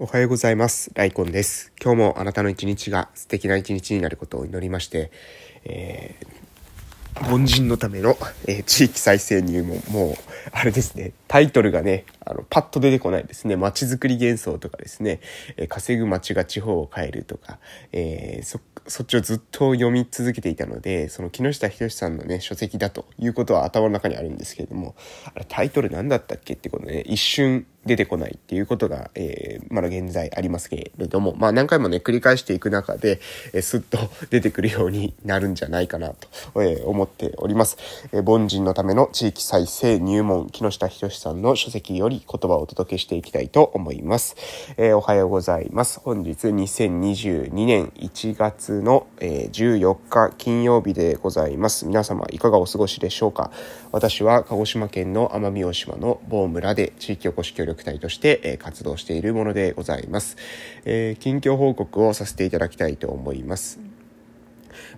おはようございます。ライコンです。今日もあなたの一日が素敵な一日になることを祈りまして、えー、凡人のための、えー地域再生入門、もう、あれですね、タイトルがね、あの、パッと出てこないですね。街づくり幻想とかですね、えー稼ぐ街が地方を変えるとか、えそ、そっちをずっと読み続けていたので、その木下仁さんのね、書籍だということは頭の中にあるんですけれども、あれタイトル何だったっけってことね、一瞬出てこないっていうことが、えーまだ現在ありますけれども、まあ何回もね、繰り返していく中で、えースッと出てくるようになるんじゃないかなと、えー思っております。えー凡人のための地域再生入門、木下仁さんの書籍より言葉をお届けしていきたいと思います。えーおはようございます。本日2022年1月の、えー14日金曜日でございます。皆様いかがお過ごしでしょうか？私は鹿児島県の奄美大島の某村で地域おこし協力隊として、え活動しているものでございます。えー近況報告をさせていただきたいと思います。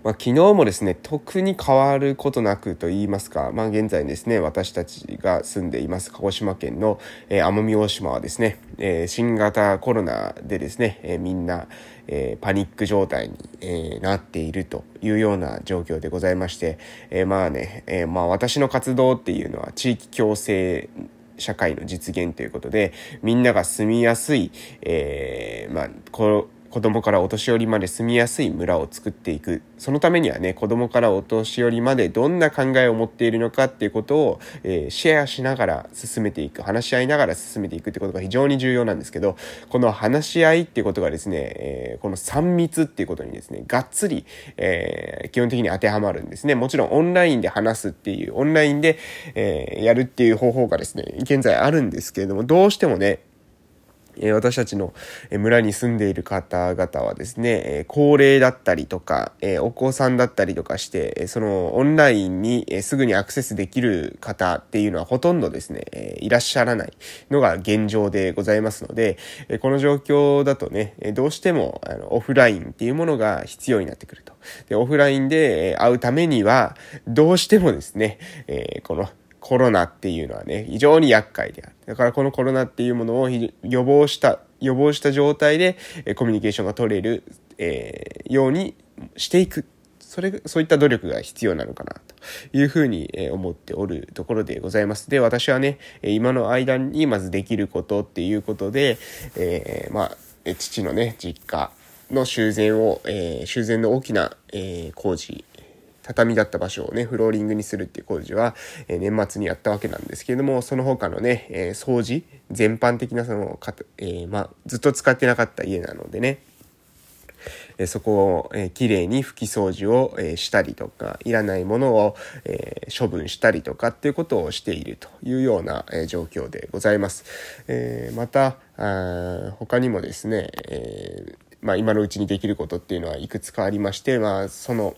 まあ、昨日もですね特に変わることなくと言いますか、まあ、現在ですね私たちが住んでいます鹿児島県の、えー奄美大島はですね、えー新型コロナでですね、えーみんな、えーパニック状態に、えーなっているというような状況でございまして、えーまあね、えーまあ私の活動っていうのは地域共生社会の実現ということでみんなが住みやすい、えーまあこ子供からお年寄りまで住みやすい村を作っていく。そのためにはね子供からお年寄りまでどんな考えを持っているのかっていうことを、えーシェアしながら進めていく話し合いながら進めていくってことが非常に重要なんですけどこの話し合いっていうことがですね、えーこの3密っていうことにですねがっつり、えー基本的に当てはまるんですね。もちろんオンラインで話すっていうオンラインで、えやるっていう方法がですね現在あるんですけれどもどうしてもねえ私たちの村に住んでいる方々はですね、え高齢だったりとか、えお子さんだったりとかして、そのオンラインにすぐにアクセスできる方っていうのはほとんどですね、えいらっしゃらないのが現状でございますので、えこの状況だとね、どうしてもあのオフラインっていうものが必要になってくると。で、オフラインで会うためには、どうしてもですね、えこのコロナっていうのはね、非常に厄介である。だからこのコロナっていうものを予防した、予防した状態でコミュニケーションが取れる、えーようにしていく。それ、そういった努力が必要なのかなというふうに思っておるところでございます。で、私はね、今の間にまずできることっていうことで、えーまあ、父のね、実家の修繕を、えー修繕の大きな、えー工事、畳だった場所をね、フローリングにするっていう工事は、えー年末にやったわけなんですけれども、その他のね、えー掃除、全般的なその、かえーまあ、ずっと使ってなかった家なのでね、えーそこを、えー、きれいに拭き掃除を、えーしたりとか、いらないものを、えー処分したりとかっていうことをしているというような、えー状況でございます。えーまた、あー他にもですね、えーまあ、今のうちにできることっていうのはいくつかありまして、まあ、その、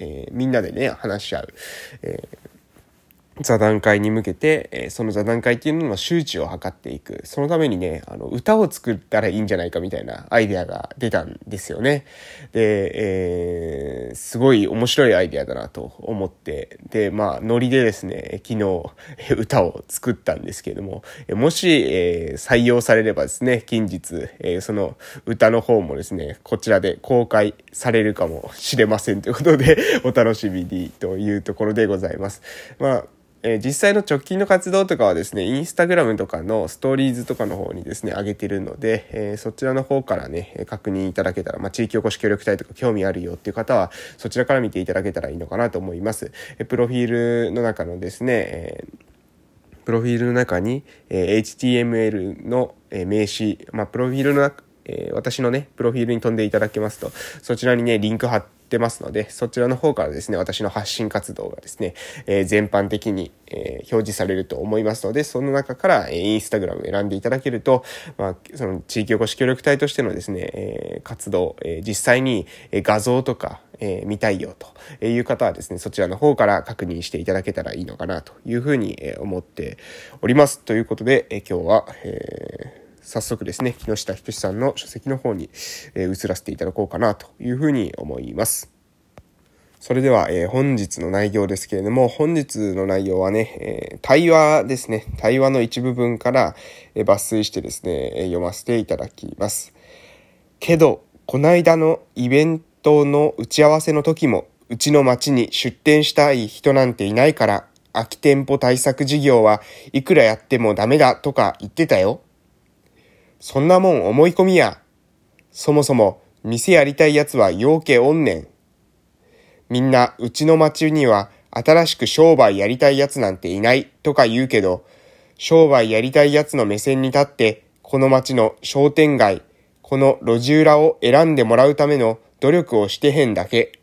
えーみんなでね、話し合う、えー座談会に向けて、えその座談会っていうのの周知を図っていく。そのためにね、あの、歌を作ったらいいんじゃないかみたいなアイデアが出たんですよね。で、えーすごい面白いアイデアだなと思って、で、まあ、ノリでですね、昨日、歌を作ったんですけれども、えもし、えー採用されればですね、近日、えーその歌の方もですね、こちらで公開されるかもしれませんということで、お楽しみにというところでございます。まあえー実際の直近の活動とかはですね、インスタグラムとかのストーリーズとかの方にですね、上げてるので、えーそちらの方からね、確認いただけたら、まあ、地域おこし協力隊とか興味あるよっていう方は、そちらから見ていただけたらいいのかなと思います。えプロフィールの中のですね、えプロフィールの中に、え HTML の、え名詞、まあ、プロフィールの中、え私のね、プロフィールに飛んでいただけますと、そちらにね、リンク貼ってますので、そちらの方からですね、私の発信活動がですね、えー全般的に、えー表示されると思いますので、その中から、えーインスタグラムを選んでいただけると、まあ、その地域おこし協力隊としてのですね、えー活動、えー実際にえー画像とか、えー見たいよという方はですね、そちらの方から確認していただけたらいいのかなというふうにえ思っております。ということで、えー今日は、えー早速ですね、木下仁さんの書籍の方に、え移らせていただこうかなというふうに思います。それでは、えー、本日の内容ですけれども、本日の内容はね、えー、対話ですね。対話の一部分から、えー、抜粋してですね、え読ませていただきます。けど、こないだのイベントの打ち合わせの時も、うちの町に出店したい人なんていないから、空き店舗対策事業はいくらやってもダメだとか言ってたよ。そんなもん思い込みや。そもそも店やりたい奴は陽気おんねん。みんなうちの町には新しく商売やりたい奴なんていないとか言うけど、商売やりたい奴の目線に立って、この町の商店街、この路地裏を選んでもらうための努力をしてへんだけ。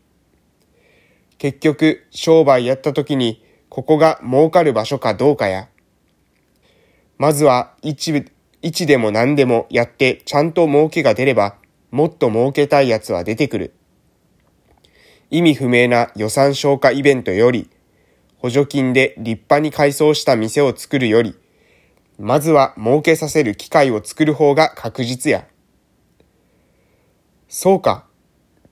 結局、商売やった時に、ここが儲かる場所かどうかや。まずは、一部、一でも何でもやってちゃんと儲けが出れば、もっと儲けたい奴は出てくる。意味不明な予算消化イベントより、補助金で立派に改装した店を作るより、まずは儲けさせる機会を作る方が確実や。そうか。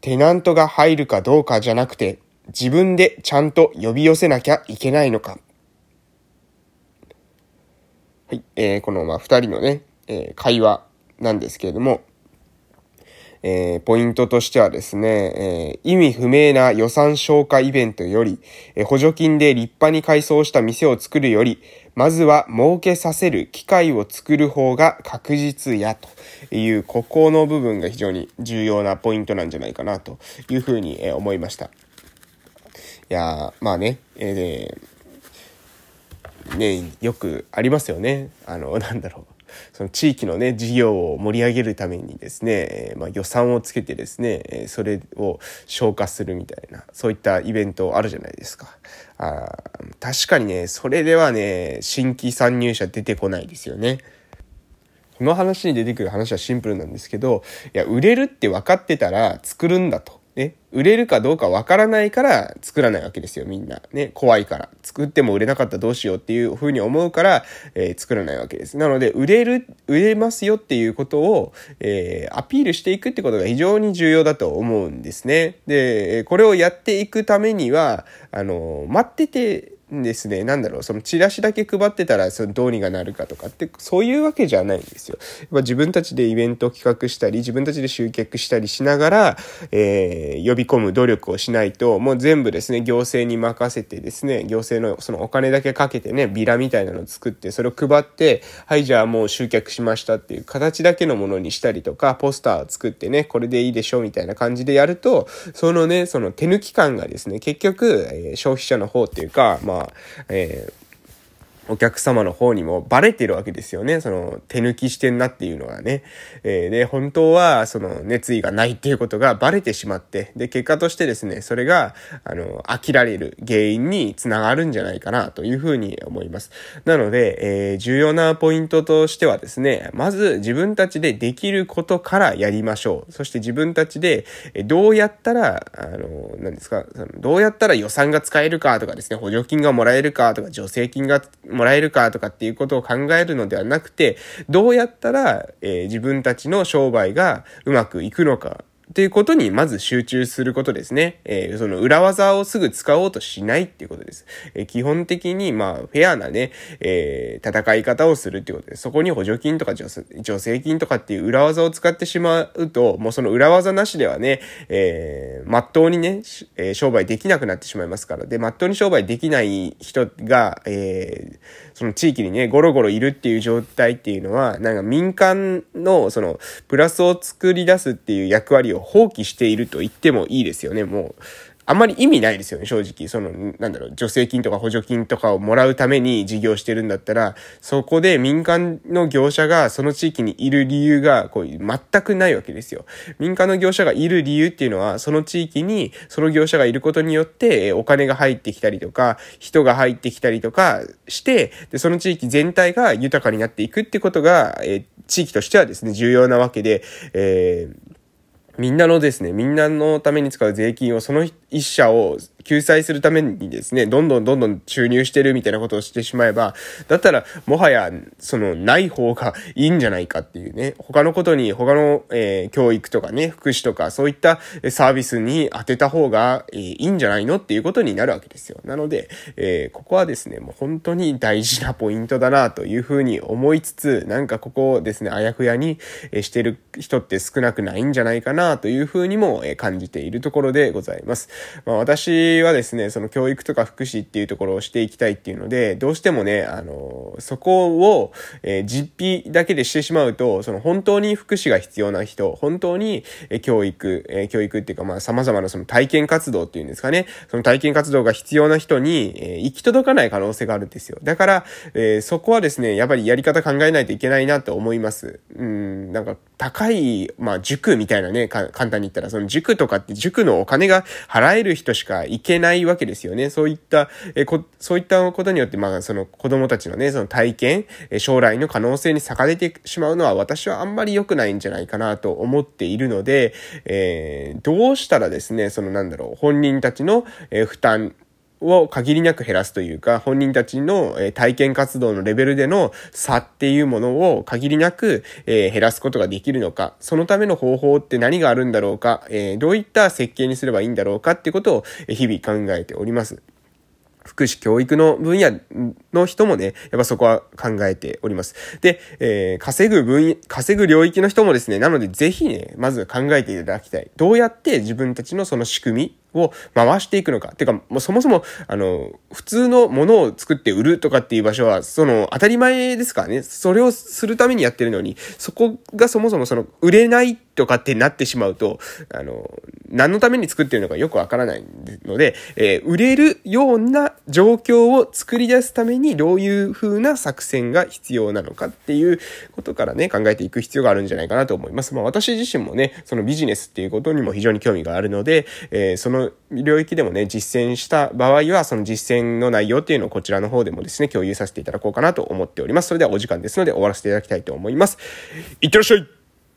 テナントが入るかどうかじゃなくて、自分でちゃんと呼び寄せなきゃいけないのか。はい、えー、この、まあ、二人のね、えー、会話なんですけれども、えー、ポイントとしてはですね、えー、意味不明な予算消化イベントより、えー、補助金で立派に改装した店を作るより、まずは儲けさせる機会を作る方が確実やという、ここの部分が非常に重要なポイントなんじゃないかなというふうに思いました。いやまあね、えー、ね、よくありますよね。あの、なんだろう。その地域のね、事業を盛り上げるためにですね、まあ、予算をつけてですね、それを消化するみたいな、そういったイベントあるじゃないですか。あ確かにね、それではね、新規参入者出てこないですよね。この話に出てくる話はシンプルなんですけど、いや、売れるって分かってたら作るんだと。ね、売れるかどうかわからないから作らないわけですよ、みんな。ね、怖いから。作っても売れなかったらどうしようっていうふうに思うから、えー、作らないわけです。なので、売れる、売れますよっていうことを、えー、アピールしていくってことが非常に重要だと思うんですね。で、これをやっていくためには、あの、待ってて、ですね、なんだろう、そのチラシだけ配ってたらそのどうにかなるかとかって、そういうわけじゃないんですよ。やっぱ自分たちでイベントを企画したり、自分たちで集客したりしながら、えー、呼び込む努力をしないと、もう全部ですね、行政に任せてですね、行政のそのお金だけかけてね、ビラみたいなのを作って、それを配って、はい、じゃあもう集客しましたっていう形だけのものにしたりとか、ポスターを作ってね、これでいいでしょみたいな感じでやると、そのね、その手抜き感がですね、結局、えー、消費者の方っていうか、まあ、えーお客様の方にもバレてるわけですよね。その手抜きしてんなっていうのはね。えー、で、本当はその熱意がないっていうことがバレてしまって、で、結果としてですね、それが、あの、飽きられる原因につながるんじゃないかなというふうに思います。なので、えー、重要なポイントとしてはですね、まず自分たちでできることからやりましょう。そして自分たちでどうやったら、あの、何ですか、どうやったら予算が使えるかとかですね、補助金がもらえるかとか、助成金がもらえるかとかっていうことを考えるのではなくて、どうやったら、えー、自分たちの商売がうまくいくのかっていうことにまず集中することですね。えー、その裏技をすぐ使おうとしないっていうことです。えー、基本的に、まあ、フェアなね、えー、戦い方をするっていうことです。そこに補助金とか助成金とかっていう裏技を使ってしまうと、もうその裏技なしではね、えー、まっとうにね、えー、商売できなくなってしまいますから。で、まっとうに商売できない人が、えー、その地域にね、ゴロゴロいるっていう状態っていうのは、なんか民間の、その、プラスを作り出すっていう役割を放棄していると言ってもいいですよね、もう。あんまり意味ないですよね、正直。その、なんだろう、助成金とか補助金とかをもらうために事業してるんだったら、そこで民間の業者がその地域にいる理由が、こう、全くないわけですよ。民間の業者がいる理由っていうのは、その地域にその業者がいることによって、お金が入ってきたりとか、人が入ってきたりとかして、で、その地域全体が豊かになっていくってことが、え地域としてはですね、重要なわけで、えーみんなのですね、みんなのために使う税金をその人一社を救済するためにですね、どんどんどんどん注入してるみたいなことをしてしまえば、だったら、もはや、その、ない方がいいんじゃないかっていうね、他のことに、他の、えー、教育とかね、福祉とか、そういったサービスに当てた方が、えー、いいんじゃないのっていうことになるわけですよ。なので、えー、ここはですね、もう本当に大事なポイントだなというふうに思いつつ、なんかここをですね、あやふやにしてる人って少なくないんじゃないかなというふうにも感じているところでございます。まあ、私はですね、その教育とか福祉っていうところをしていきたいっていうので、どうしてもね、あの、そこを、えー、実費だけでしてしまうと、その本当に福祉が必要な人、本当に、え教育、えー、教育っていうかまあ様々なその体験活動っていうんですかね、その体験活動が必要な人に、えー、行き届かない可能性があるんですよ。だから、えー、そこはですね、やっぱりやり方考えないといけないなと思います。うん、なんか高い、まあ塾みたいなね、簡単に言ったら、その塾とかって塾のお金が払える人しか行けないわけですよね。そういった、えこそういったことによって、まあその子供たちのね、その体験、え将来の可能性に差が出てしまうのは私はあんまり良くないんじゃないかなと思っているので、えー、どうしたらですね、そのなんだろう、本人たちの、え負担、を限りなく減らすというか、本人たちの体験活動のレベルでの差っていうものを限りなく減らすことができるのか、そのための方法って何があるんだろうか、どういった設計にすればいいんだろうかっていうことを日々考えております。福祉教育の分野の人もね、やっぱそこは考えております。で、えー、稼ぐ分野、稼ぐ領域の人もですね、なのでぜひね、まず考えていただきたい。どうやって自分たちのその仕組みを回していくのか。てか、もうそもそも、あの、普通のものを作って売るとかっていう場所は、その、当たり前ですからね。それをするためにやってるのに、そこがそもそもその、売れないとかってなってしまうと、あの、何のために作ってるのかよくわからないので、えー、売れるような状況を作り出すためにどういう風な作戦が必要なのかっていうことからね、考えていく必要があるんじゃないかなと思います。まあ私自身もね、そのビジネスっていうことにも非常に興味があるので、えー、そのの領域でもね、実践した場合は、その実践の内容っていうのをこちらの方でもですね、共有させていただこうかなと思っております。それではお時間ですので終わらせていただきたいと思います。いってらっしゃい